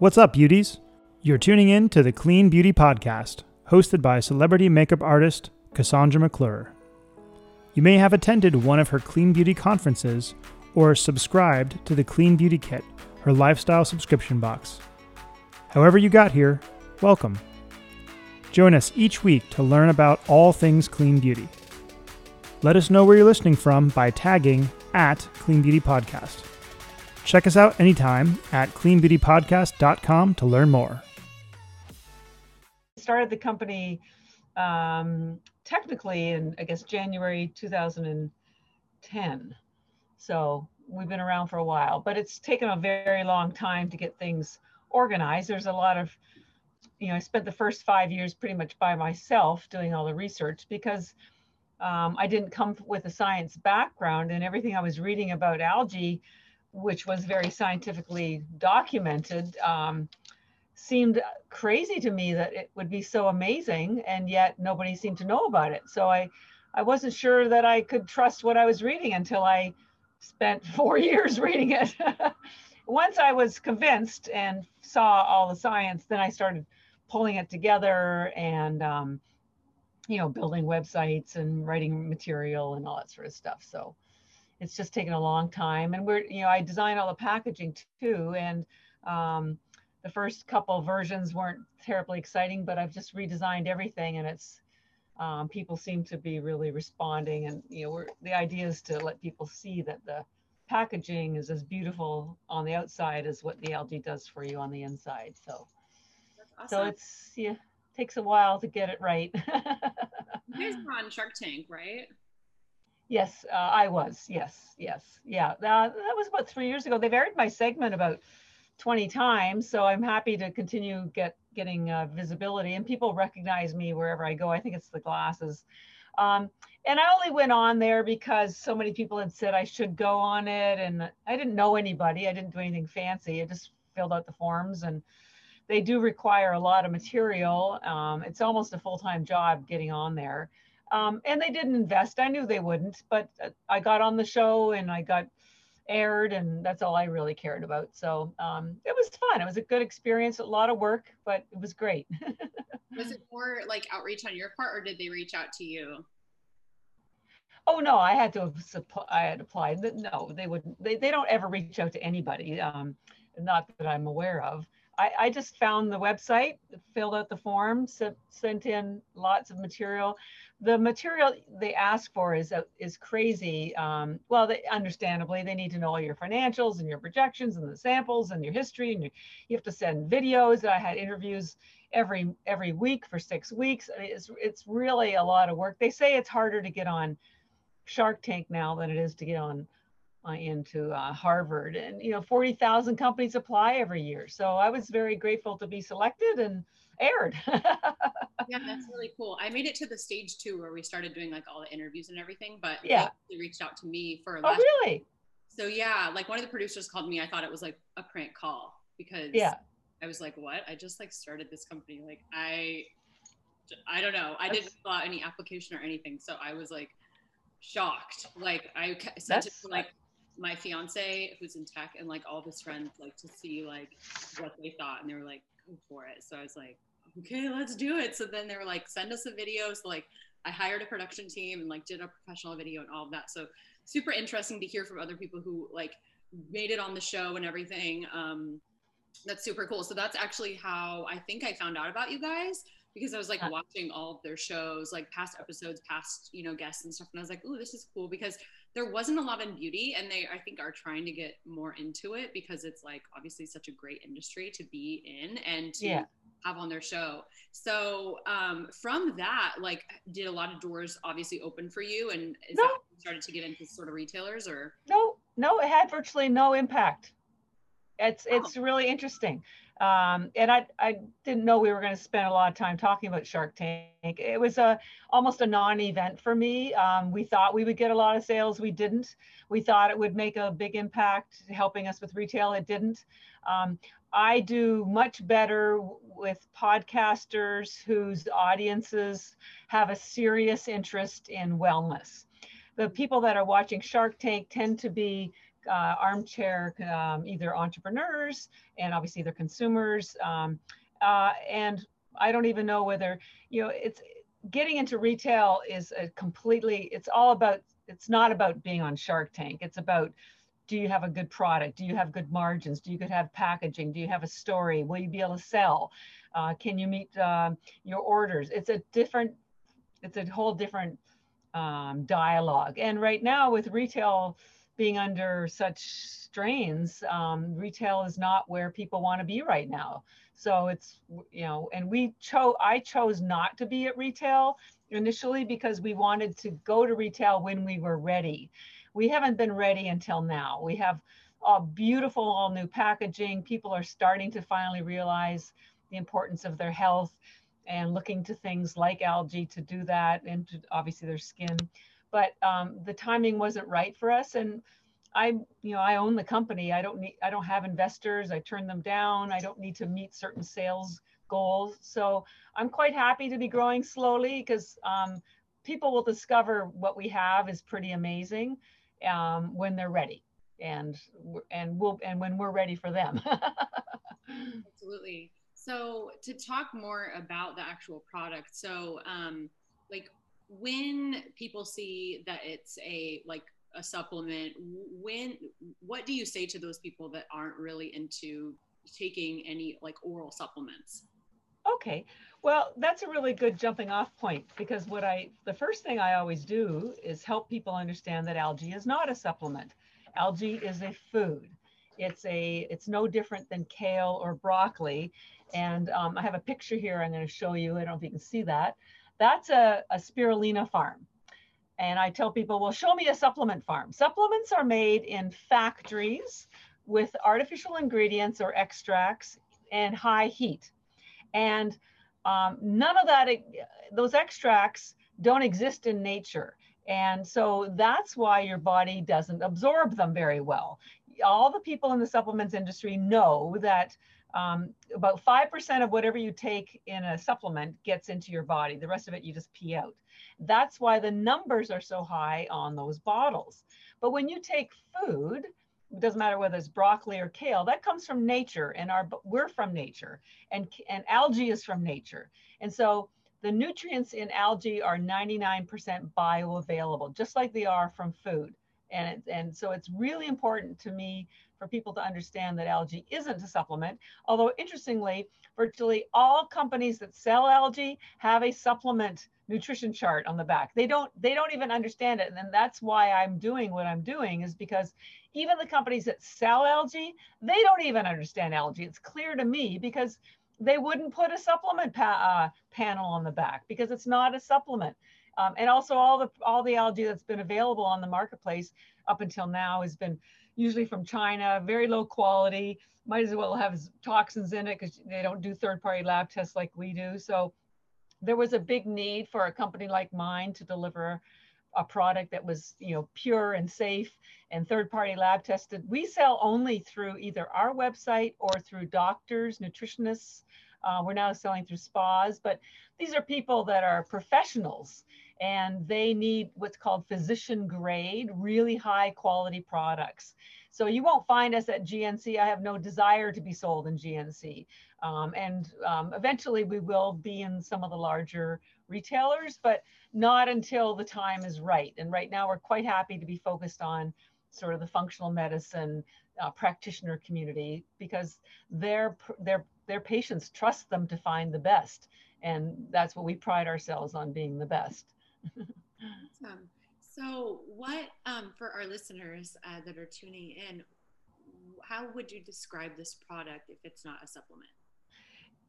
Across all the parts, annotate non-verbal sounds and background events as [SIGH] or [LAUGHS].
What's up, beauties? You're tuning in to the Clean Beauty Podcast, hosted by celebrity makeup artist Cassandra McClure. You may have attended one of her Clean Beauty conferences or subscribed to the Clean Beauty Kit, her lifestyle subscription box. However, you got here, welcome. Join us each week to learn about all things clean beauty. Let us know where you're listening from by tagging at Clean Beauty Podcast. Check us out anytime at cleanbeautypodcast.com to learn more. Started the company um, technically in, I guess, January 2010. So we've been around for a while, but it's taken a very long time to get things organized. There's a lot of, you know, I spent the first five years pretty much by myself doing all the research because um, I didn't come with a science background and everything I was reading about algae, which was very scientifically documented, um, seemed crazy to me that it would be so amazing and yet nobody seemed to know about it. So I, I wasn't sure that I could trust what I was reading until I spent [LAUGHS] four years reading it. [LAUGHS] Once I was convinced and saw all the science, then I started pulling it together and um, you know, building websites and writing material and all that sort of stuff. So it's just taken a long time. And we're, you know, I design all the packaging too. And um, the first couple versions weren't terribly exciting, but I've just redesigned everything and it's, um, people seem to be really responding. And, you know, we're, the idea is to let people see that the packaging is as beautiful on the outside as what the algae does for you on the inside. So, awesome. so it's, yeah, takes a while to get it right. [LAUGHS] you guys were on Shark Tank, right? Yes, uh, I was. Yes, yes, yeah. That, that was about three years ago. They've aired my segment about 20 times, so I'm happy to continue get getting uh, visibility. And people recognize me wherever I go. I think it's the glasses. Um, and I only went on there because so many people had said I should go on it, and I didn't know anybody. I didn't do anything fancy. I just filled out the forms and they do require a lot of material. Um, it's almost a full-time job getting on there. Um, and they didn't invest. I knew they wouldn't, but uh, I got on the show and I got aired and that's all I really cared about. So um, it was fun. It was a good experience, a lot of work, but it was great. [LAUGHS] was it more like outreach on your part or did they reach out to you? Oh no, I had to I had applied. No, they wouldn't. They, they don't ever reach out to anybody. Um, not that I'm aware of. I, I just found the website, filled out the form, sent in lots of material. The material they ask for is uh, is crazy. Um, well, they, understandably, they need to know all your financials and your projections and the samples and your history, and you, you have to send videos. I had interviews every every week for six weeks. I mean, It's it's really a lot of work. They say it's harder to get on Shark Tank now than it is to get on uh, into uh, Harvard. And, you know, 40,000 companies apply every year. So I was very grateful to be selected and aired. [LAUGHS] yeah, that's really cool. I made it to the stage two where we started doing like all the interviews and everything, but yeah, they reached out to me for. Oh, really? So yeah, like one of the producers called me. I thought it was like a prank call because yeah, I was like, what? I just like started this company. Like I, I don't know. I didn't fill out any application or anything. So I was like shocked. Like I sent it to like my fiance who's in tech and like all his friends like to see like what they thought and they were like go for it so i was like okay let's do it. So then they were like send us a video. So like i hired a production team and like did a professional video and all of that. So super interesting to hear from other people who like made it on the show and everything. Um that's super cool. So that's actually how i think i found out about you guys because I was like watching all of their shows, like past episodes, past, you know, guests and stuff. And I was like, ooh, this is cool because there wasn't a lot in beauty and they i think are trying to get more into it because it's like obviously such a great industry to be in and to yeah. Have on their show. So um, from that like did a lot of doors obviously open for you? And is no. that started to get into sort of retailers or? No no it had virtually no impact. It's oh. it's really interesting um, and I, I didn't know we were going to spend a lot of time talking about Shark Tank. It was a almost a non-event for me. Um, we thought we would get a lot of sales. We didn't. We thought it would make a big impact helping us with retail. It didn't. Um, I do much better with podcasters whose audiences have a serious interest in wellness. The people that are watching Shark Tank tend to be uh, armchair um, either entrepreneurs and obviously they're consumers. Um, uh, and I don't even know whether, you know, it's getting into retail is a completely, it's all about, it's not about being on Shark Tank. It's about, do you have a good product? Do you have good margins? Do you could have packaging? Do you have a story? Will you be able to sell? Uh, can you meet uh, your orders? It's a different, it's a whole different um, dialogue. And right now with retail being under such strains, um, retail is not where people want to be right now. So it's, you know, and we chose, I chose not to be at retail initially because we wanted to go to retail when we were ready. We haven't been ready until now. We have a beautiful all new packaging. People are starting to finally realize the importance of their health and looking to things like algae to do that and to obviously their skin. But um, the timing wasn't right for us. And I, you know, I own the company. I don't need, I don't have investors. I turn them down. I don't need to meet certain sales goals. So I'm quite happy to be growing slowly because um, people will discover what we have is pretty amazing um, when they're ready, and and we'll and when we're ready for them. [LAUGHS] Absolutely. So to talk more about the actual product, so um, like when people see that it's a like a supplement, when what do you say to those people that aren't really into taking any like oral supplements? Okay, well, that's a really good jumping off point because what I, the first thing I always do is help people understand that algae is not a supplement. Algae is a food. It's a, it's no different than kale or broccoli. And um, I have a picture here I'm going to show you. I don't know if you can see that. That's a, a spirulina farm. And I tell people, well, show me a supplement farm. Supplements are made in factories with artificial ingredients or extracts and high heat. And um, none of that, those extracts don't exist in nature. And so that's why your body doesn't absorb them very well. All the people in the supplements industry know that um, about 5% of whatever you take in a supplement gets into your body. The rest of it you just pee out. That's why the numbers are so high on those bottles. But when you take food, it doesn't matter whether it's broccoli or kale, that comes from nature and our we're from nature and and algae is from nature. And so the nutrients in algae are 99% bioavailable, just like they are from food. And, it, and so it's really important to me for people to understand that algae isn't a supplement. Although interestingly, virtually all companies that sell algae have a supplement nutrition chart on the back. They don't they don't even understand it. And then that's why I'm doing what I'm doing is because even the companies that sell algae, they don't even understand algae. It's clear to me because they wouldn't put a supplement pa- uh, panel on the back because it's not a supplement. Um, and also all the all the algae that's been available on the marketplace up until now has been usually from China, very low quality. Might as well have toxins in it because they don't do third-party lab tests like we do. So there was a big need for a company like mine to deliver a product that was you know pure and safe and third party lab tested we sell only through either our website or through doctors nutritionists uh, we're now selling through spas but these are people that are professionals and they need what's called physician grade really high quality products. So you won't find us at gnc i have no desire to be sold in gnc um, and um, eventually we will be in some of the larger retailers, but not until the time is right. And right now we're quite happy to be focused on sort of the functional medicine uh, practitioner community because their, their, their patients trust them to find the best. And that's what we pride ourselves on being the best. [LAUGHS] awesome. So what, um, for our listeners uh, that are tuning in, how would you describe this product if it's not a supplement?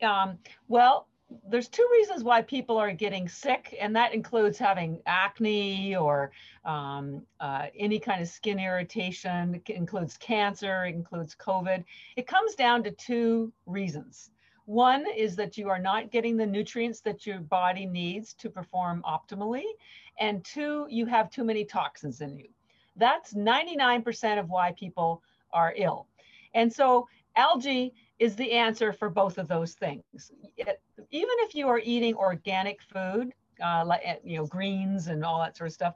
Um, well, there's two reasons why people are getting sick, and that includes having acne or um, uh, any kind of skin irritation. It includes cancer, it includes COVID. It comes down to two reasons. One is that you are not getting the nutrients that your body needs to perform optimally. And two, you have too many toxins in you. That's 99% of why people are ill. And so algae is the answer for both of those things. It, even if you are eating organic food, uh, like eh, you know greens and all that sort of stuff,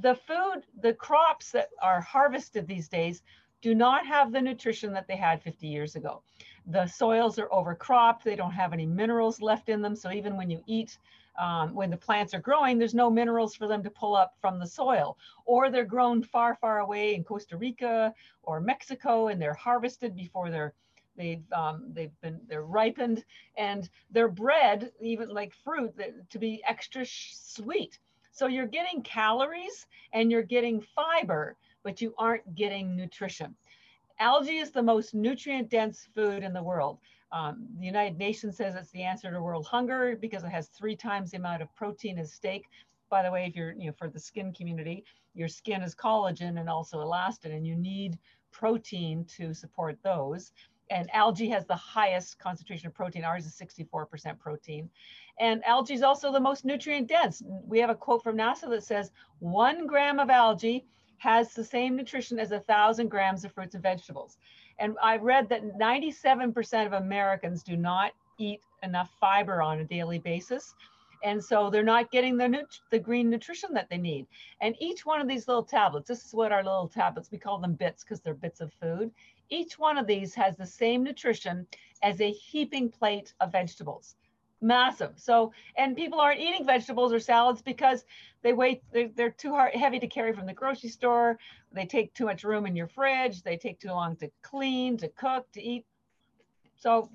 the food, the crops that are harvested these days do not have the nutrition that they had 50 years ago. The soils are overcropped. They don't have any minerals left in them. So even when you eat, um, when the plants are growing, there's no minerals for them to pull up from the soil. Or they're grown far, far away in Costa Rica or Mexico, and they're harvested before they're they've um, they've been they're ripened, and they're bred even like fruit to be extra sweet. So you're getting calories and you're getting fiber, but you aren't getting nutrition. Algae is the most nutrient dense food in the world. Um, the United Nations says it's the answer to world hunger because it has three times the amount of protein as steak. By the way, if you're, you know, for the skin community, your skin is collagen and also elastin, and you need protein to support those. And algae has the highest concentration of protein. Ours is 64% protein. And algae is also the most nutrient dense. We have a quote from NASA that says one gram of algae has the same nutrition as a thousand grams of fruits and vegetables. And I read that 97% of Americans do not eat enough fiber on a daily basis. And so they're not getting the, the green nutrition that they need. And each one of these little tablets, this is what our little tablets, we call them bits because they're bits of food. Each one of these has the same nutrition as a heaping plate of vegetables massive. So, and people aren't eating vegetables or salads because they weigh, they're, they're too hard, heavy to carry from the grocery store. They take too much room in your fridge. They take too long to clean, to cook, to eat. So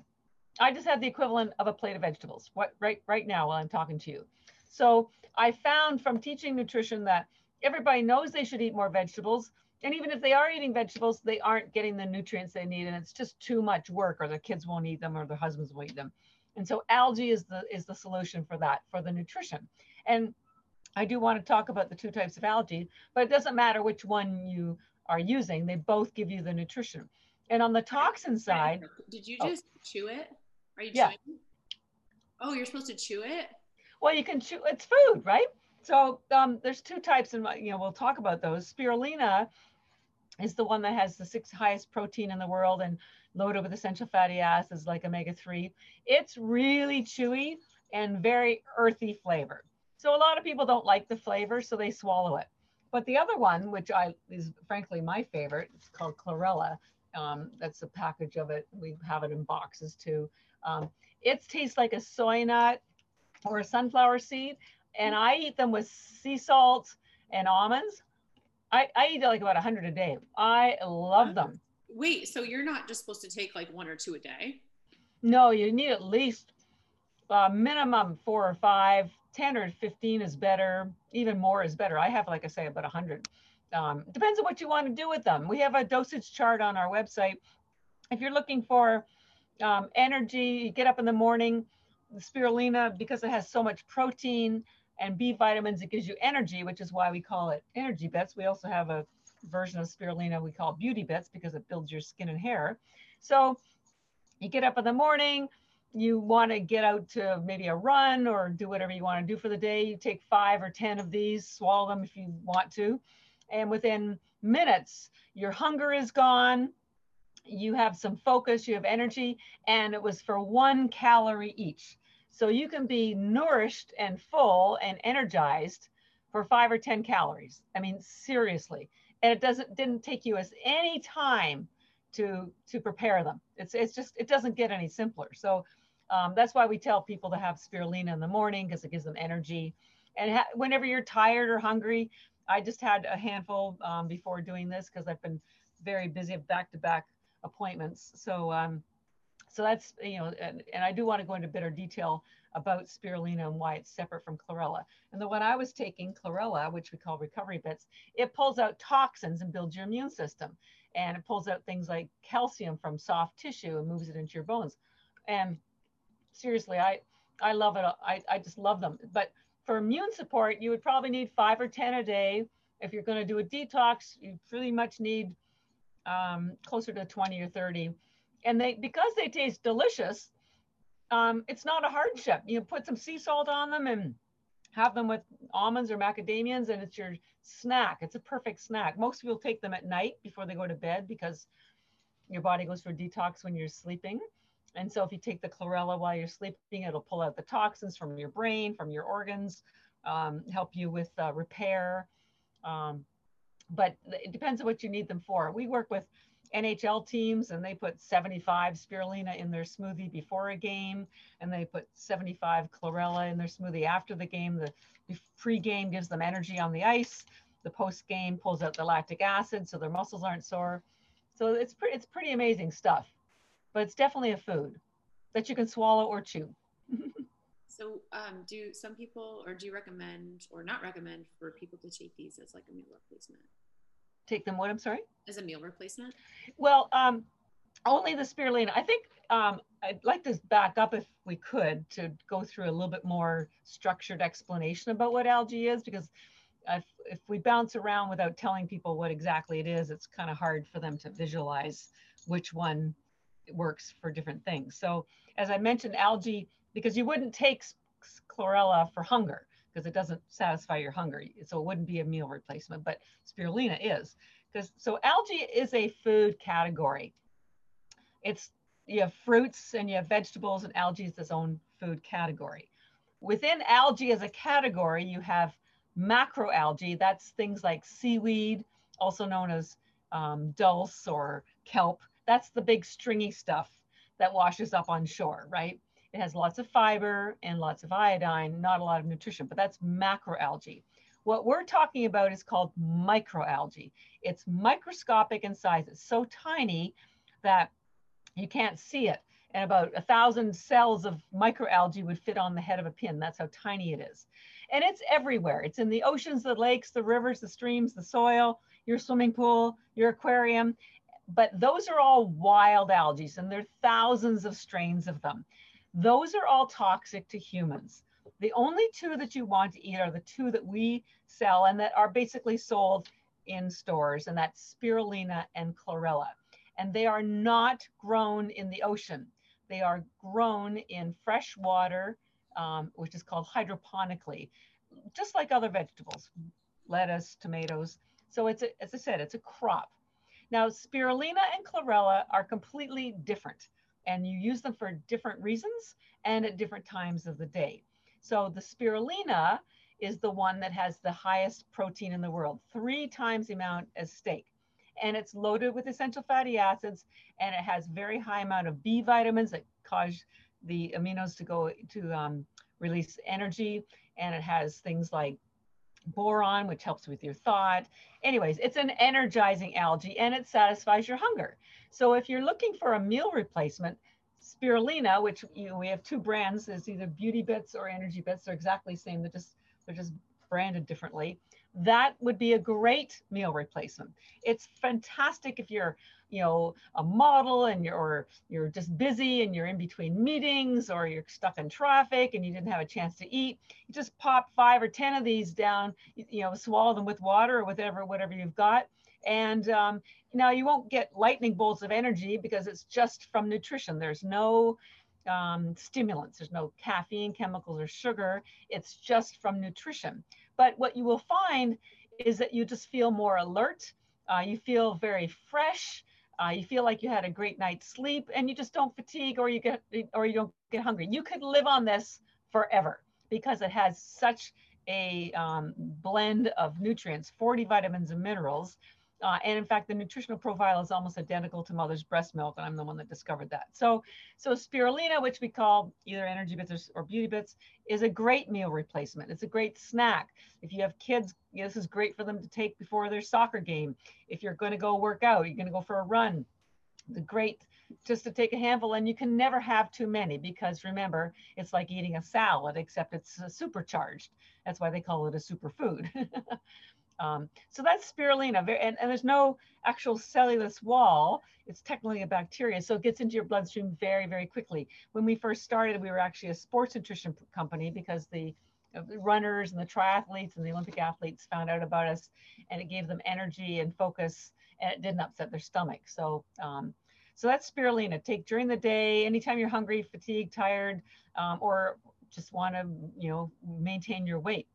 I just had the equivalent of a plate of vegetables what, right, right now while I'm talking to you. So I found from teaching nutrition that everybody knows they should eat more vegetables. And even if they are eating vegetables, they aren't getting the nutrients they need. And it's just too much work or their kids won't eat them or their husbands won't eat them. And so algae is the, is the solution for that, for the nutrition. And I do want to talk about the two types of algae, but it doesn't matter which one you are using. They both give you the nutrition. And on the toxin side. Did you oh. just oh, chew it? Are you yeah. chewing? Oh, you're supposed to chew it? Well, you can chew, it's food, right? So um, there's two types, and you know we'll talk about those. Spirulina is the one that has the sixth highest protein in the world, and loaded with essential fatty acids like omega-3. It's really chewy and very earthy flavor. So a lot of people don't like the flavor, so they swallow it. But the other one, which I is frankly my favorite, it's called chlorella. Um, that's a package of it. We have it in boxes too. Um, it tastes like a soy nut or a sunflower seed, and I eat them with sea salt and almonds. I, I eat like about 100 a day. I love them. Wait, so you're not just supposed to take like one or two a day? No, you need at least uh, minimum four or five. 10 or 15 is better. Even more is better. I have, like I say, about 100. Um, depends on what you want to do with them. We have a dosage chart on our website. If you're looking for um, energy, you get up in the morning, the spirulina, because it has so much protein and B vitamins, it gives you energy, which is why we call it energy bits. We also have a version of spirulina we call beauty bits because it builds your skin and hair. So you get up in the morning, you want to get out to maybe a run or do whatever you want to do for the day. You take five or 10 of these, swallow them if you want to. And within minutes, your hunger is gone. You have some focus, you have energy, and it was for one calorie each. So you can be nourished and full and energized for five or 10 calories. I mean, seriously and it doesn't didn't take you as any time to to prepare them. It's it's just it doesn't get any simpler. So um, that's why we tell people to have spirulina in the morning because it gives them energy. And ha- whenever you're tired or hungry, I just had a handful um, before doing this because I've been very busy back to back appointments. So um, so that's you know, and, and I do want to go into better detail about spirulina and why it's separate from chlorella. And the one I was taking, chlorella, which we call recovery bits, it pulls out toxins and builds your immune system. And it pulls out things like calcium from soft tissue and moves it into your bones. And seriously, I, I love it. I, I just love them. But for immune support, you would probably need five or 10 a day. If you're going to do a detox, you pretty much need um, closer to 20 or 30. And they, because they taste delicious, um, it's not a hardship. You put some sea salt on them and have them with almonds or macadamias, and it's your snack. It's a perfect snack. Most people take them at night before they go to bed because your body goes for detox when you're sleeping. And so if you take the chlorella while you're sleeping, it'll pull out the toxins from your brain, from your organs, um, help you with uh, repair. Um, but it depends on what you need them for. We work with NHL teams and they put 75 spirulina in their smoothie before a game and they put 75 chlorella in their smoothie after the game. The pre-game gives them energy on the ice. The post-game pulls out the lactic acid so their muscles aren't sore. So it's pretty it's pretty amazing stuff. But it's definitely a food that you can swallow or chew. [LAUGHS] so um, do some people or do you recommend or not recommend for people to take these as like a meal replacement? Take them what i'm sorry? As a meal replacement? Well um only the spirulina. I think um, i'd like to back up if we could to go through a little bit more structured explanation about what algae is because if, if we bounce around without telling people what exactly it is it's kind of hard for them to visualize which one works for different things. So as i mentioned algae because you wouldn't take chlorella for hunger because it doesn't satisfy your hunger. So it wouldn't be a meal replacement, but spirulina is. Because so algae is a food category. It's you have fruits and you have vegetables, and algae is its own food category. Within algae as a category, you have macroalgae. That's things like seaweed, also known as um, dulse or kelp. That's the big stringy stuff that washes up on shore, right? It has lots of fiber and lots of iodine, not a lot of nutrition, but that's macroalgae. What we're talking about is called microalgae. It's microscopic in size. It's so tiny that you can't see it. And about a thousand cells of microalgae would fit on the head of a pin. That's how tiny it is. And it's everywhere. It's in the oceans, the lakes, the rivers, the streams, the soil, your swimming pool, your aquarium. But those are all wild algae, and there are thousands of strains of them. Those are all toxic to humans. The only two that you want to eat are the two that we sell and that are basically sold in stores, and that's spirulina and chlorella. And they are not grown in the ocean. They are grown in fresh water, um, which is called hydroponically, just like other vegetables, lettuce, tomatoes. So it's, a, as I said, it's a crop. Now, spirulina and chlorella are completely different and you use them for different reasons and at different times of the day. So the spirulina is the one that has the highest protein in the world, three times the amount as steak. And it's loaded with essential fatty acids and it has very high amount of B vitamins that cause the aminos to go to um, release energy. And it has things like boron, which helps with your thought. Anyways, it's an energizing algae and it satisfies your hunger. So if you're looking for a meal replacement, spirulina, which you know, we have two brands, is either Beauty Bits or Energy Bits. They're exactly the same. They're just they're just branded differently. That would be a great meal replacement. It's fantastic if you're you know a model and you're you're just busy and you're in between meetings or you're stuck in traffic and you didn't have a chance to eat. You just pop five or ten of these down you know swallow them with water or whatever whatever you've got. And um, now you won't get lightning bolts of energy because it's just from nutrition. There's no um, stimulants. There's no caffeine chemicals or sugar. It's just from nutrition but what you will find is that you just feel more alert. Uh, you feel very fresh. Uh, you feel like you had a great night's sleep and you just don't fatigue or you get or you don't get hungry. You could live on this forever because it has such a um, blend of nutrients 40 vitamins and minerals uh, and in fact, the nutritional profile is almost identical to mother's breast milk, and I'm the one that discovered that. So, so spirulina, which we call either energy bits or, beauty bits, is a great meal replacement. It's a great snack. If you have kids, this is great for them to take before their soccer game. If you're going to go work out, you're going to go for a run. The great just to take a handful, and you can never have too many because remember, it's like eating a salad, except it's uh, supercharged. That's why they call it a superfood. [LAUGHS] Um, so that's spirulina, and, and there's no actual cellulose wall. It's technically a bacteria, so it gets into your bloodstream very, very quickly. When we first started, we were actually a sports nutrition company because the runners and the triathletes and the Olympic athletes found out about us, and it gave them energy and focus, and it didn't upset their stomach. So, um, so that's spirulina. Take during the day, anytime you're hungry, fatigued, tired, um, or just want to, you know, maintain your weight.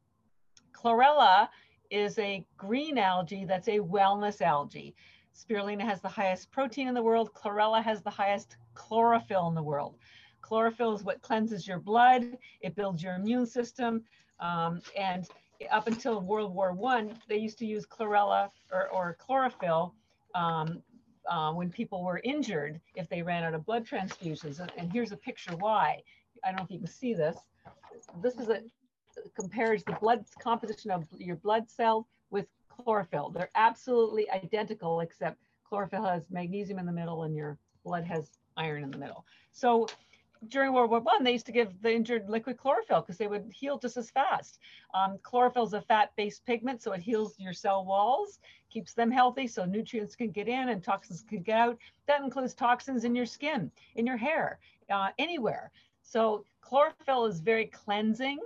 Chlorella is a green algae that's a wellness algae. Spirulina has the highest protein in the world. Chlorella has the highest chlorophyll in the world. Chlorophyll is what cleanses your blood. It builds your immune system. Um, and up until World War One, they used to use chlorella or, or chlorophyll um, uh, when people were injured if they ran out of blood transfusions. And, and, here's a picture why. I don't know if you can see this. This is a compares the blood composition of your blood cell with chlorophyll. They're absolutely identical, except chlorophyll has magnesium in the middle and your blood has iron in the middle. So during World War One, they used to give the injured liquid chlorophyll because they would heal just as fast. Um, chlorophyll is a fat-based pigment, so it heals your cell walls, keeps them healthy, so nutrients can get in and toxins can get out. That includes toxins in your skin, in your hair, uh, anywhere. So chlorophyll is very cleansing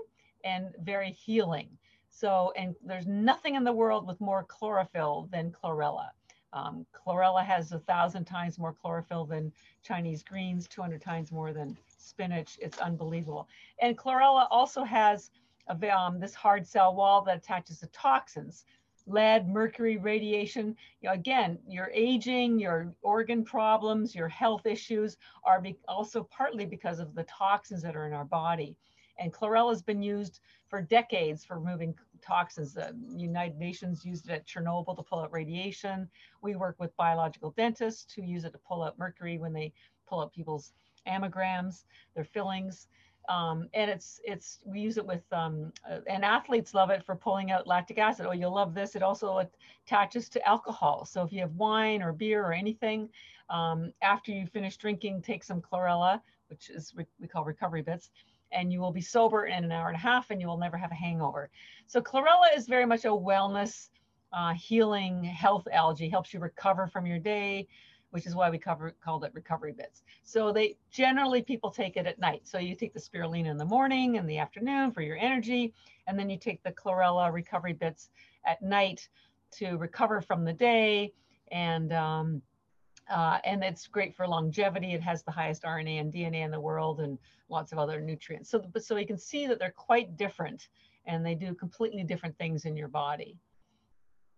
and very healing. So, and there's nothing in the world with more chlorophyll than chlorella. Um, chlorella has a thousand times more chlorophyll than Chinese greens, 200 times more than spinach. It's unbelievable. And chlorella also has a, um, this hard cell wall that attaches to toxins, lead, mercury, radiation. You know, again, your aging, your organ problems, your health issues are also partly because of the toxins that are in our body. And chlorella has been used for decades for removing toxins. The United Nations used it at Chernobyl to pull out radiation. We work with biological dentists who use it to pull out mercury when they pull out people's amalgams, their fillings. Um, and it's it's we use it with um, uh, and athletes love it for pulling out lactic acid. Oh, you'll love this. It also attaches to alcohol. So if you have wine or beer or anything, um, after you finish drinking, take some chlorella, which is we call recovery bits, and you will be sober in an hour and a half and you will never have a hangover. So chlorella is very much a wellness, uh, healing health algae, helps you recover from your day, which is why we cover, called it recovery bits. So they generally people take it at night. So you take the spirulina in the morning and the afternoon for your energy, and then you take the chlorella recovery bits at night to recover from the day. And um, uh, and it's great for longevity. It has the highest RNA and DNA in the world and lots of other nutrients. So, so you can see that they're quite different and they do completely different things in your body.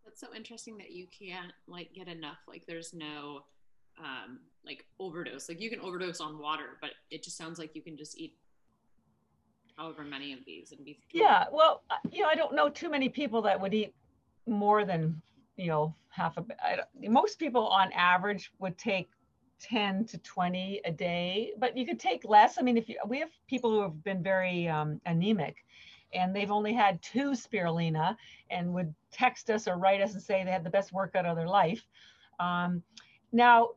That's so interesting that you can't like get enough. Like there's no um, like overdose. Like you can overdose on water, but it just sounds like you can just eat however many of these and be. Yeah. Well, you know, I don't know too many people that would eat more than you know, half a, most people on average would take 10 to 20 a day, but you could take less. I mean, if you, we have people who have been very um, anemic and they've only had two spirulina and would text us or write us and say they had the best workout of their life. Um, now,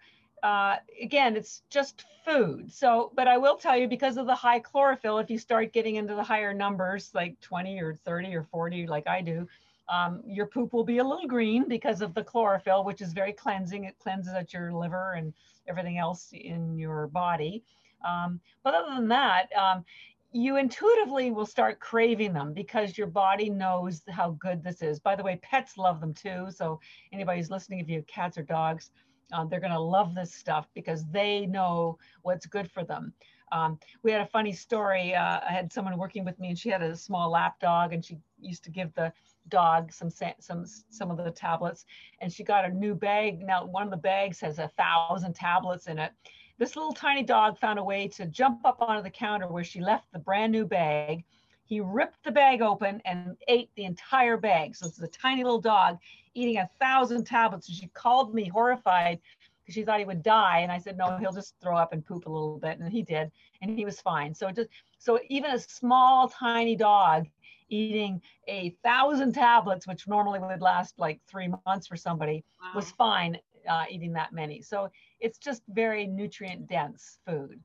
uh, again, it's just food. So, but I will tell you because of the high chlorophyll, if you start getting into the higher numbers, like 20 or 30 or 40, like I do, um, your poop will be a little green because of the chlorophyll, which is very cleansing. It cleanses out your liver and everything else in your body. Um, but other than that, um, you intuitively will start craving them because your body knows how good this is. By the way, pets love them too. So anybody who's listening, if you have cats or dogs, um, they're going to love this stuff because they know what's good for them. Um, we had a funny story. Uh, I had someone working with me, and she had a small lap dog, and she used to give the dog some some some of the tablets and she got a new bag. Now one of the bags has a thousand tablets in it. This little tiny dog found a way to jump up onto the counter where she left the brand new bag. He ripped the bag open and ate the entire bag. So it's a tiny little dog eating a thousand tablets. And she called me horrified because she thought he would die. And i said no he'll just throw up and poop a little bit. And he did and he was fine. So just so even a small tiny dog eating a thousand tablets, which normally would last like three months for somebody, wow. was fine uh, eating that many. So it's just very nutrient dense food.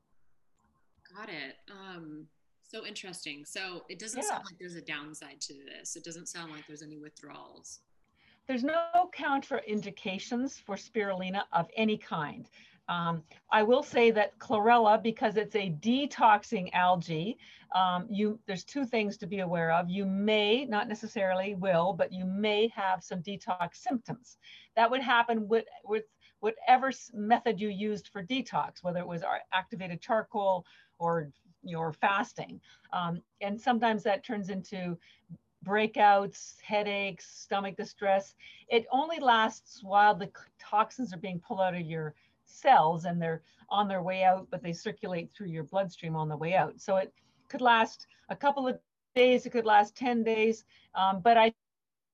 Got it. Um, so interesting. So it doesn't yeah. sound like there's a downside to this. It doesn't sound like there's any withdrawals. There's no contraindications for spirulina of any kind. Um, I will say that chlorella, because it's a detoxing algae, um, you there's two things to be aware of. You may, not necessarily will, but you may have some detox symptoms. That would happen with, with whatever method you used for detox, whether it was activated charcoal or your fasting. Um, and sometimes that turns into breakouts, headaches, stomach distress. It only lasts while the toxins are being pulled out of your cells and they're on their way out, but they circulate through your bloodstream on the way out. So it could last a couple of days, it could last 10 days. Um, but I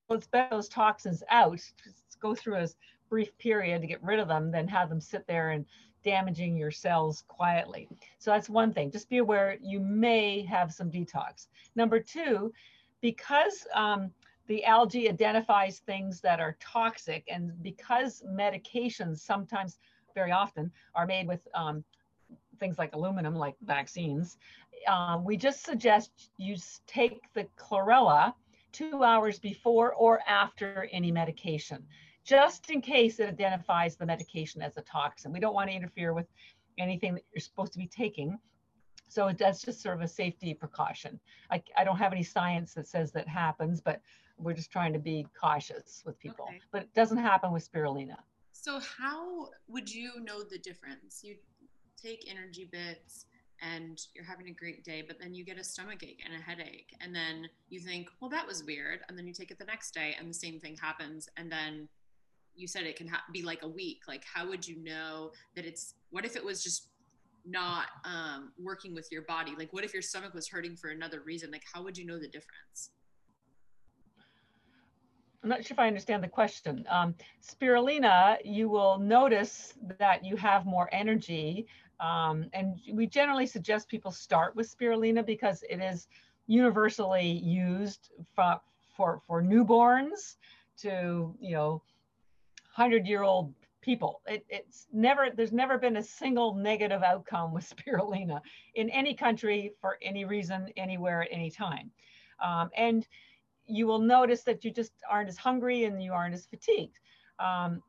let's bet those toxins out, Just go through a brief period to get rid of them, then have them sit there and damaging your cells quietly. So that's one thing. Just be aware you may have some detox. Number two, because um, the algae identifies things that are toxic, and because medications sometimes, very often, are made with um, things like aluminum, like vaccines, um, we just suggest you take the chlorella two hours before or after any medication, just in case it identifies the medication as a toxin. We don't want to interfere with anything that you're supposed to be taking. So that's just sort of a safety precaution. I, I don't have any science that says that happens, but we're just trying to be cautious with people. Okay. But it doesn't happen with spirulina. So how would you know the difference? You take energy bits and you're having a great day, but then you get a stomach ache and a headache, and then you think, well, that was weird, and then you take it the next day, and the same thing happens, and then you said it can ha- be like a week. Like, how would you know that it's? What if it was just not um, working with your body? Like, what if your stomach was hurting for another reason? Like, how would you know the difference? I'm not sure if I understand the question. Um, spirulina, you will notice that you have more energy um, and we generally suggest people start with spirulina because it is universally used for, for, for newborns to, you know, 100 year old people. It, it's never, there's never been a single negative outcome with [LAUGHS] spirulina in any country for any reason, anywhere, at any time. Um, and you will notice that you just aren't as hungry and you aren't as fatigued. Um,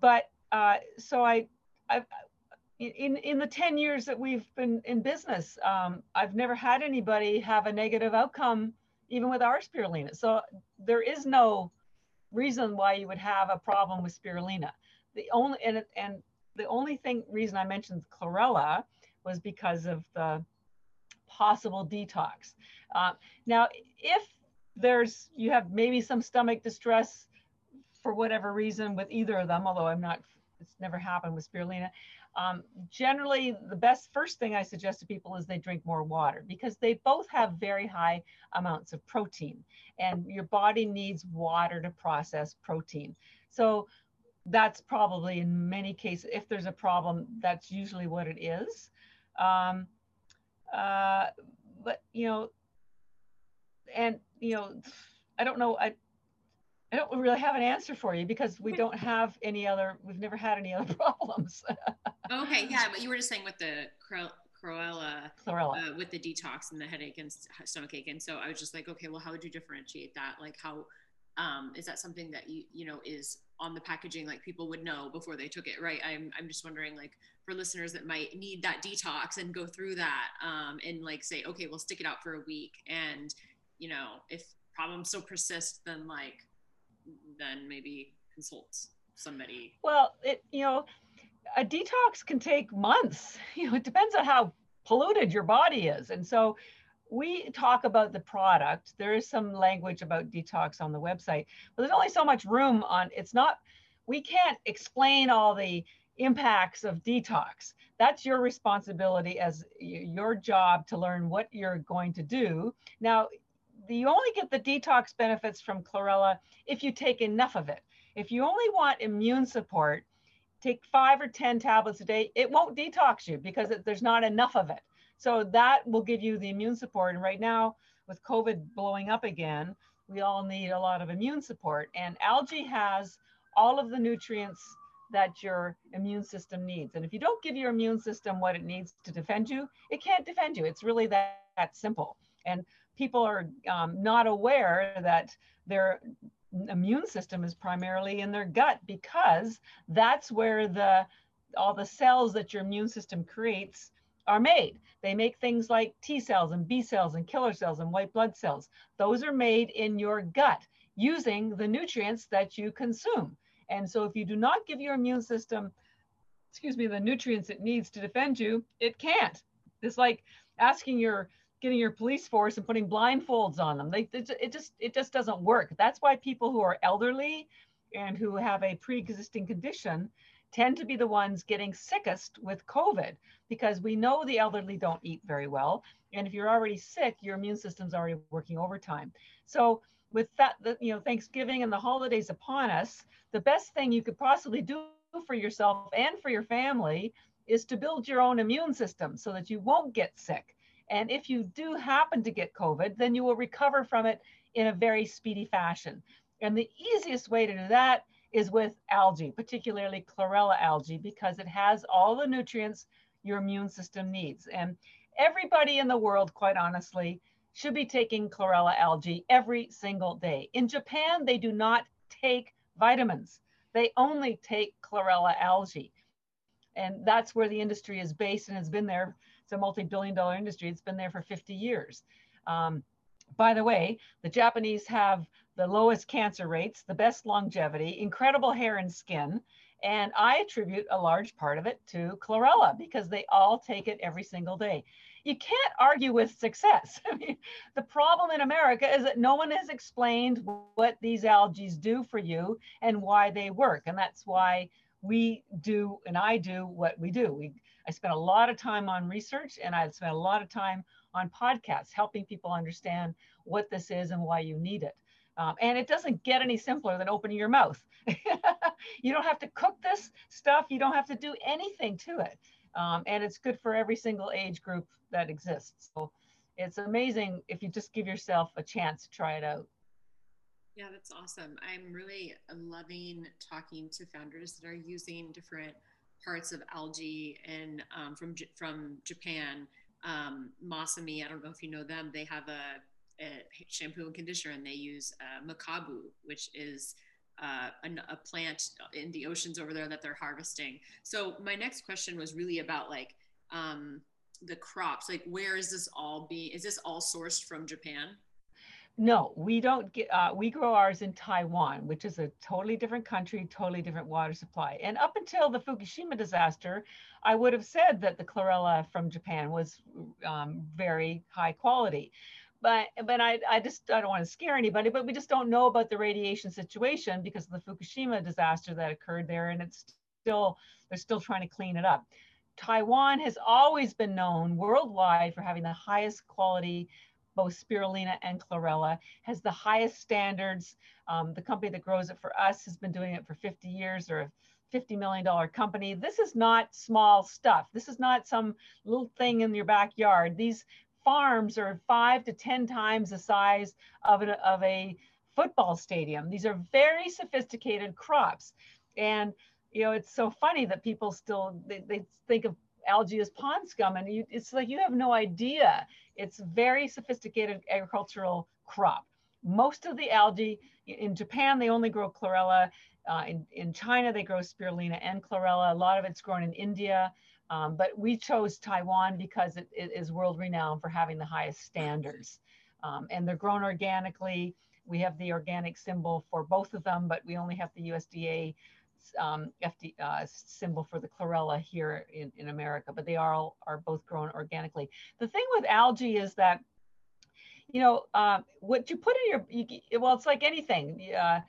but uh, so I, I, in, in the 10 years that we've been in business, um, I've never had anybody have a negative outcome, even with our spirulina. So there is no reason why you would have a problem with spirulina. The only and and the only thing reason I mentioned chlorella was because of the possible detox. Uh, now, if there's you have maybe some stomach distress for whatever reason with either of them, although I'm not, it's never happened with spirulina. Um, generally, the best first thing I suggest to people is they drink more water because they both have very high amounts of protein, and your body needs water to process protein. So that's probably in many cases, if there's a problem, that's usually what it is. Um, uh, but you know, and you know, I don't know. I I don't really have an answer for you because we don't have any other. We've never had any other [LAUGHS] problems. okay, yeah, but you were just saying with the chlorella, chlorella. Uh, with the detox and the headache and stomach ache, and so I was just like, okay, well, how would you differentiate that? Like, how um, is that something that you you know is on the packaging, like people would know before they took it, right? I'm I'm just wondering, like, for listeners that might need that detox and go through that, um, and like say, okay, we'll stick it out for a week, and you know, if problems still persist, then like then maybe consult somebody. Well, it you know, a detox can take months. [LAUGHS] You know, it depends on how polluted your body is, and so we talk about the product. There is some language about detox on the website, but there's only so much room on. It's not. We can't explain all the impacts of detox. That's your responsibility as your job to learn what you're going to do. Now, you only get the detox benefits from chlorella if you take enough of it. If you only want immune support, take five or 10 tablets a day. It won't detox you because it, there's not enough of it. So that will give you the immune support. And right now, with COVID blowing up again, we all need a lot of immune support. And algae has all of the nutrients that your immune system needs. And if you don't give your immune system what it needs to defend you, it can't defend you. It's really that, that simple. And people are um, not aware that their immune system is primarily in their gut because that's where the all the cells that your immune system creates are made. They make things like T cells and B cells and killer cells and white blood cells. Those are made in your gut using the nutrients that you consume. And so if you do not give your immune system, excuse me, the nutrients it needs to defend you, it can't. It's like asking your getting your police force and putting blindfolds on them. They, it just it just doesn't work. That's why people who are elderly and who have a pre-existing condition tend to be the ones getting sickest with COVID because we know the elderly don't eat very well. And if you're already sick, your immune system's already working overtime. So with that, the, you know, Thanksgiving and the holidays upon us, the best thing you could possibly do for yourself and for your family is to build your own immune system so that you won't get sick. And if you do happen to get COVID, then you will recover from it in a very speedy fashion. And the easiest way to do that is with algae, particularly chlorella algae, because it has all the nutrients your immune system needs. And everybody in the world, quite honestly, should be taking chlorella algae every single day. In Japan, they do not take vitamins. They only take chlorella algae. And that's where the industry is based and has been there. A multi-billion dollar industry. It's been there for 50 years. Um, by the way, the Japanese have the lowest cancer rates, the best longevity, incredible hair and skin. And I attribute a large part of it to chlorella because they all take it every single day. You can't argue with success. [LAUGHS] I mean, the problem in America is that no one has explained what these algae do for you and why they work. And that's why we do and I do what we do. We I spent a lot of time on research and I spent a lot of time on podcasts helping people understand what this is and why you need it. Um, and it doesn't get any simpler than opening your mouth. [LAUGHS] you don't have to cook this stuff. You don't have to do anything to it. Um, and it's good for every single age group that exists. So it's amazing if you just give yourself a chance to try it out. Yeah, that's awesome. I'm really loving talking to founders that are using different parts of algae and um, from from Japan. Um, Masami, I don't know if you know them. They have a shampoo and conditioner, and they use uh, mekabu, which is uh, a, a, plant in the oceans over there that they're harvesting. So my next question was really about like um, the crops. Like, where is this all being? Is this all sourced from Japan? No, we don't get. Uh, we grow ours in Taiwan, which is a totally different country, totally different water supply. And up until the Fukushima disaster, I would have said that the chlorella from Japan was um, very high quality but but I, I just I don't want to scare anybody, but we just don't know about the radiation situation because of the Fukushima disaster that occurred there, and it's still they're still trying to clean it up. Taiwan has always been known worldwide for having the highest quality, both spirulina and chlorella, has the highest standards. Um, the company that grows it for us has been doing it for 50 years. or. $50 million company. This is not small stuff. This is not some little thing in your backyard. These farms are five to 10 times the size of, a of a football stadium. These are very sophisticated crops. And, you know, it's so funny that people still, they, they think of algae is pond scum and you, it's like you have no idea. It's very sophisticated agricultural crop. Most of the algae in Japan, they only grow chlorella. Uh, in, in China, they grow spirulina and chlorella. A lot of it's grown in India. Um, but we chose Taiwan because it, it is world renowned for having the highest standards. Um, and they're grown organically. We have the organic symbol for both of them, but we only have the USDA um, FD, uh, symbol for the chlorella here in, in America, but they are, all, are both grown organically. The thing with algae is that, you know, uh, what you put in your, you, well, it's like anything. Uh,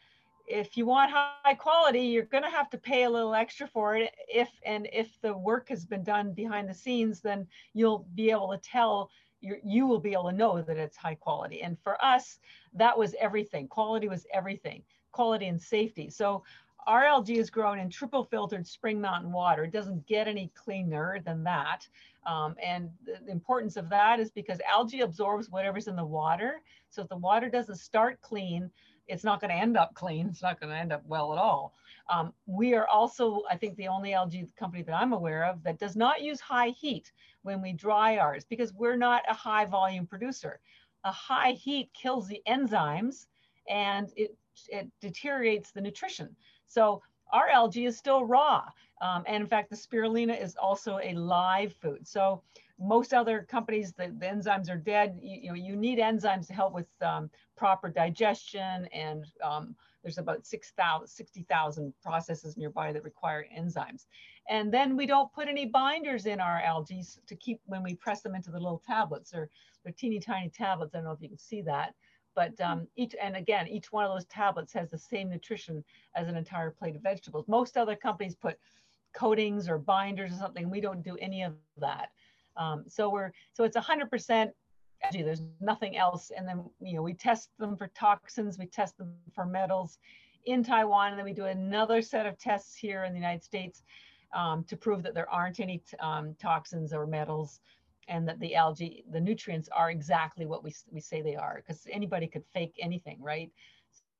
if you want high quality, you're going to have to pay a little extra for it. If and if the work has been done behind the scenes, then you'll be able to tell. You, you will be able to know that it's high quality. And for us, that was everything. Quality was everything. Quality and safety. So our algae is grown in triple filtered spring mountain water. It doesn't get any cleaner than that. Um, and the importance of that is because algae absorbs whatever's in the water. So if the water doesn't start clean, it's not going to end up clean. It's not going to end up well at all. Um, we are also, I think, the only algae company that I'm aware of that does not use high heat when we dry ours because we're not a high volume producer. A high heat kills the enzymes and it, it deteriorates the nutrition. So our algae is still raw. Um, and in fact, the spirulina is also a live food. So most other companies, the, the enzymes are dead. You, you, know, you need enzymes to help with um, proper digestion and um, there's about 6,000, 60,000 processes in your body that require enzymes. And then we don't put any binders in our algae to keep when we press them into the little tablets. They're, they're teeny tiny tablets. I don't know if you can see that. But um, each, and again, each one of those tablets has the same nutrition as an entire plate of vegetables. Most other companies put coatings or binders or something. We don't do any of that. Um, so we're so it's 100% algae. There's nothing else. And then you know we test them for toxins, we test them for metals in Taiwan, and then we do another set of tests here in the United States um, to prove that there aren't any um, toxins or metals and that the algae, the nutrients are exactly what we, we say they are because anybody could fake anything, right?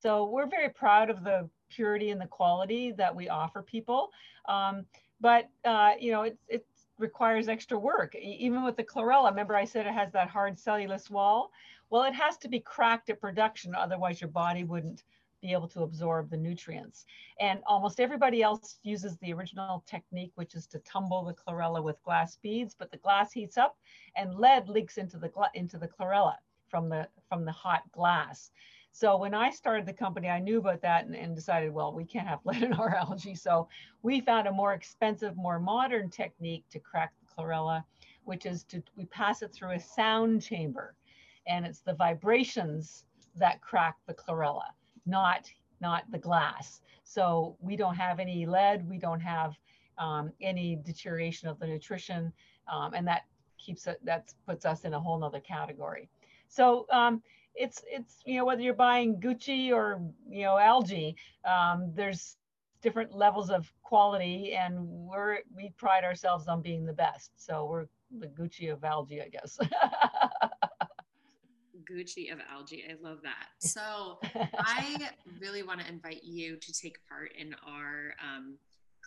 So we're very proud of the purity and the quality that we offer people. Um, but, uh, you know, it, it requires extra work. Even with the chlorella, remember I said it has that hard cellulose wall? Well, it has to be cracked at production, otherwise your body wouldn't be able to absorb the nutrients. And almost everybody else uses the original technique, which is to tumble the chlorella with glass beads, but the glass heats up and lead leaks into the, into the chlorella from the, from the hot glass. So when I started the company, I knew about that and, and, decided, well, we can't have [LAUGHS] lead in our algae. So we found a more expensive, more modern technique to crack the chlorella, which is to, we pass it through a sound chamber. And it's the vibrations that crack the chlorella not not the glass. So we don't have any lead, we don't have um, any deterioration of the nutrition, um, and that keeps it that puts us in a whole nother category. So um, it's it's you know whether you're buying Gucci or you know algae, um, there's different levels of quality, and we're we pride ourselves on being the best. So we're the Gucci of algae, I guess. [LAUGHS] Gucci of algae. I love that. [LAUGHS] So I really want to invite you to take part in our um,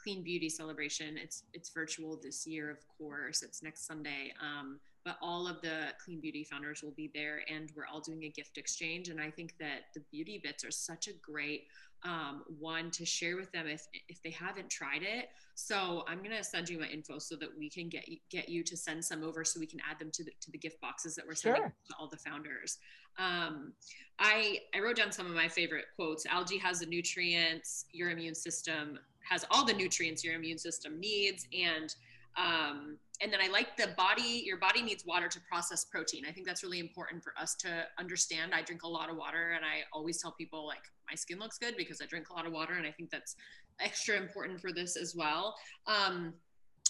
clean beauty celebration. It's it's virtual this year, of course. It's next Sunday. Um, but all of the clean beauty founders will be there and we're all doing a gift exchange and i think that the beauty bits are such a great um, one to share with them if if they haven't tried it. So I'm gonna send you my info so that we can get get you to send some over so we can add them to the to the gift boxes that we're sending sure. to all the founders. Um, I I wrote down some of my favorite quotes. Algae has the nutrients your immune system has all the nutrients your immune system needs and um, and then I like the body, your body needs water to process protein. I think that's really important for us to understand. I drink a lot of water and I always tell people like my skin looks good because I drink a lot of water. And I think that's extra important for this as well. Um,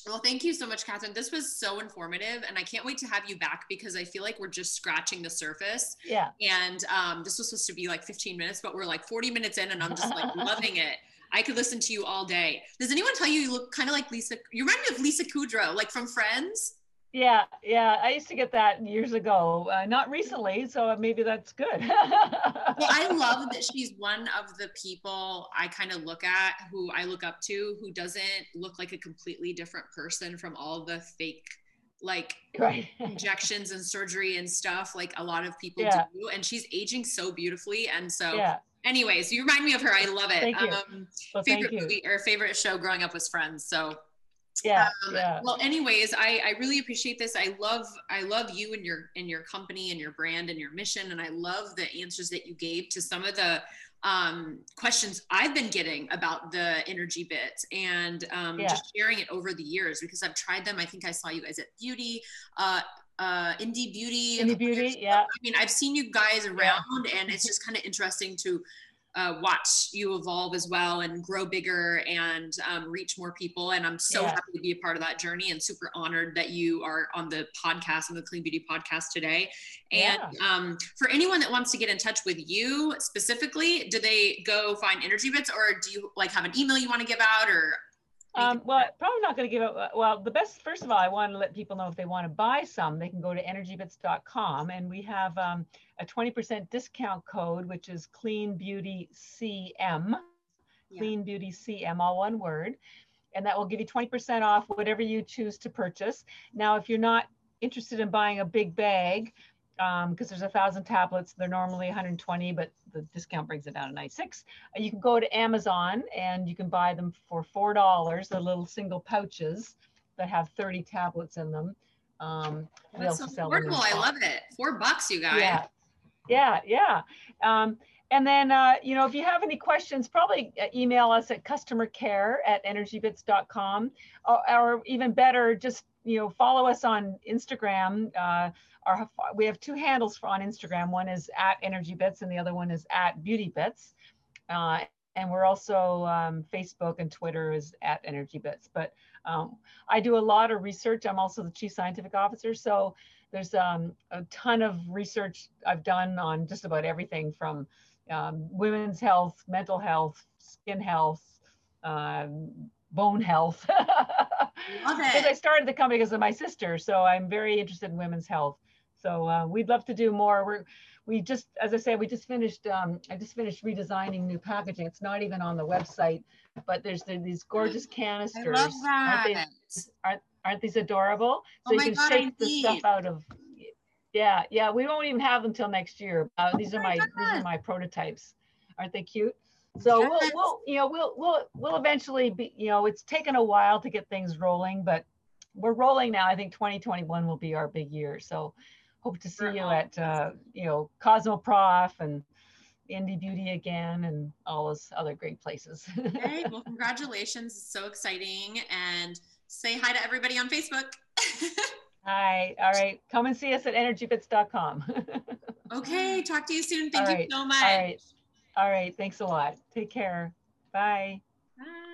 well, thank you so much, Catherine. This was so informative, and I can't wait to have you back because I feel like we're just scratching the surface. Yeah. And um, this was supposed to be like 15 minutes, but we're like 40 minutes in, and I'm just like [LAUGHS] loving it. I could listen to you all day. Does anyone tell you you look kind of like Lisa? You remind me of Lisa Kudrow, like from Friends. Yeah, yeah. I used to get that years ago. Uh, not recently, so maybe that's good. [LAUGHS] well, I love that she's one of the people I kind of look at, who I look up to, who doesn't look like a completely different person from all the fake like right. injections and surgery and stuff like a lot of people yeah. do and she's aging so beautifully and so yeah anyways, you remind me of her. I love it. Thank you. Um, well, favorite thank movie or favorite show growing up was Friends. So yeah, um, yeah. Well, anyways, I, I really appreciate this. I love I love you and your and your company and your brand and your mission, and I love the answers that you gave to some of the um, questions I've been getting about the energy bits and um, yeah. just sharing it over the years because I've tried them. I think I saw you guys at Beauty. Uh, uh, indie beauty. Indie beauty, yeah. I mean, I've seen you guys around, yeah. and it's just kind of interesting to uh, watch you evolve as well and grow bigger and um, reach more people. And I'm so yeah. happy to be a part of that journey and super honored that you are on the podcast, on the Clean Beauty podcast today. And yeah. um, for anyone that wants to get in touch with you specifically, do they go find Energy Bits or do you like have an email you want to give out or um, well, probably not going to give it. Uh, well, the best, first of all, I want to let people know if they want to buy some, they can go to energybits.com and we have um, a 20% discount code, which is Clean Beauty CM, yeah. Clean Beauty CM, all one word. And that will give you 20% off whatever you choose to purchase. Now, if you're not interested in buying a big bag, because um, there's a thousand tablets. They're normally 120, but the discount brings it down to 96. Uh, you can go to Amazon and you can buy them for four dollars. The little single pouches that have 30 tablets in them. Um, That's so affordable. I love it. Four bucks, you guys. Yeah, yeah, yeah. Um, and then, uh, you know, if you have any questions, probably uh, email us at customercare at energybits.com or, or even better, just, you know, follow us on Instagram. Uh, our, we have two handles for, on Instagram. One is at Energy Bits and the other one is at Beauty Bits. Uh, and we're also um, Facebook and Twitter is at Energy Bits. But um, I do a lot of research. I'm also the chief scientific officer, so there's um, a ton of research I've done on just about everything from um, women's health, mental health, skin health, um, bone health. [LAUGHS] Because I started the company because of my sister, so I'm very interested in women's health. So uh, we'd love to do more. We're we just, as I said, we just finished. Um, I just finished redesigning new packaging. It's not even on the website, but there's the, these gorgeous canisters. I love that. Aren't, they, aren't, aren't these adorable? So oh you can God, shape indeed. the stuff out of. Yeah, yeah. We won't even have them till next year. Uh, these oh are my, my these are my prototypes. Aren't they cute? So yes. we'll, we'll, you know, we'll, we'll, we'll eventually be, you know, it's taken a while to get things rolling, but we're rolling now. I think 2021 will be our big year. So hope to see you at, uh, you know, Cosmoprof and Indie Beauty again and all those other great places. [LAUGHS] hey, well, congratulations. It's so exciting. And say hi to everybody on Facebook. [LAUGHS] hi. All right. Come and see us at energybits.com. [LAUGHS] okay. Talk to you soon. Thank all you right. so much. All right. All right. Thanks a lot. Take care. Bye. Bye.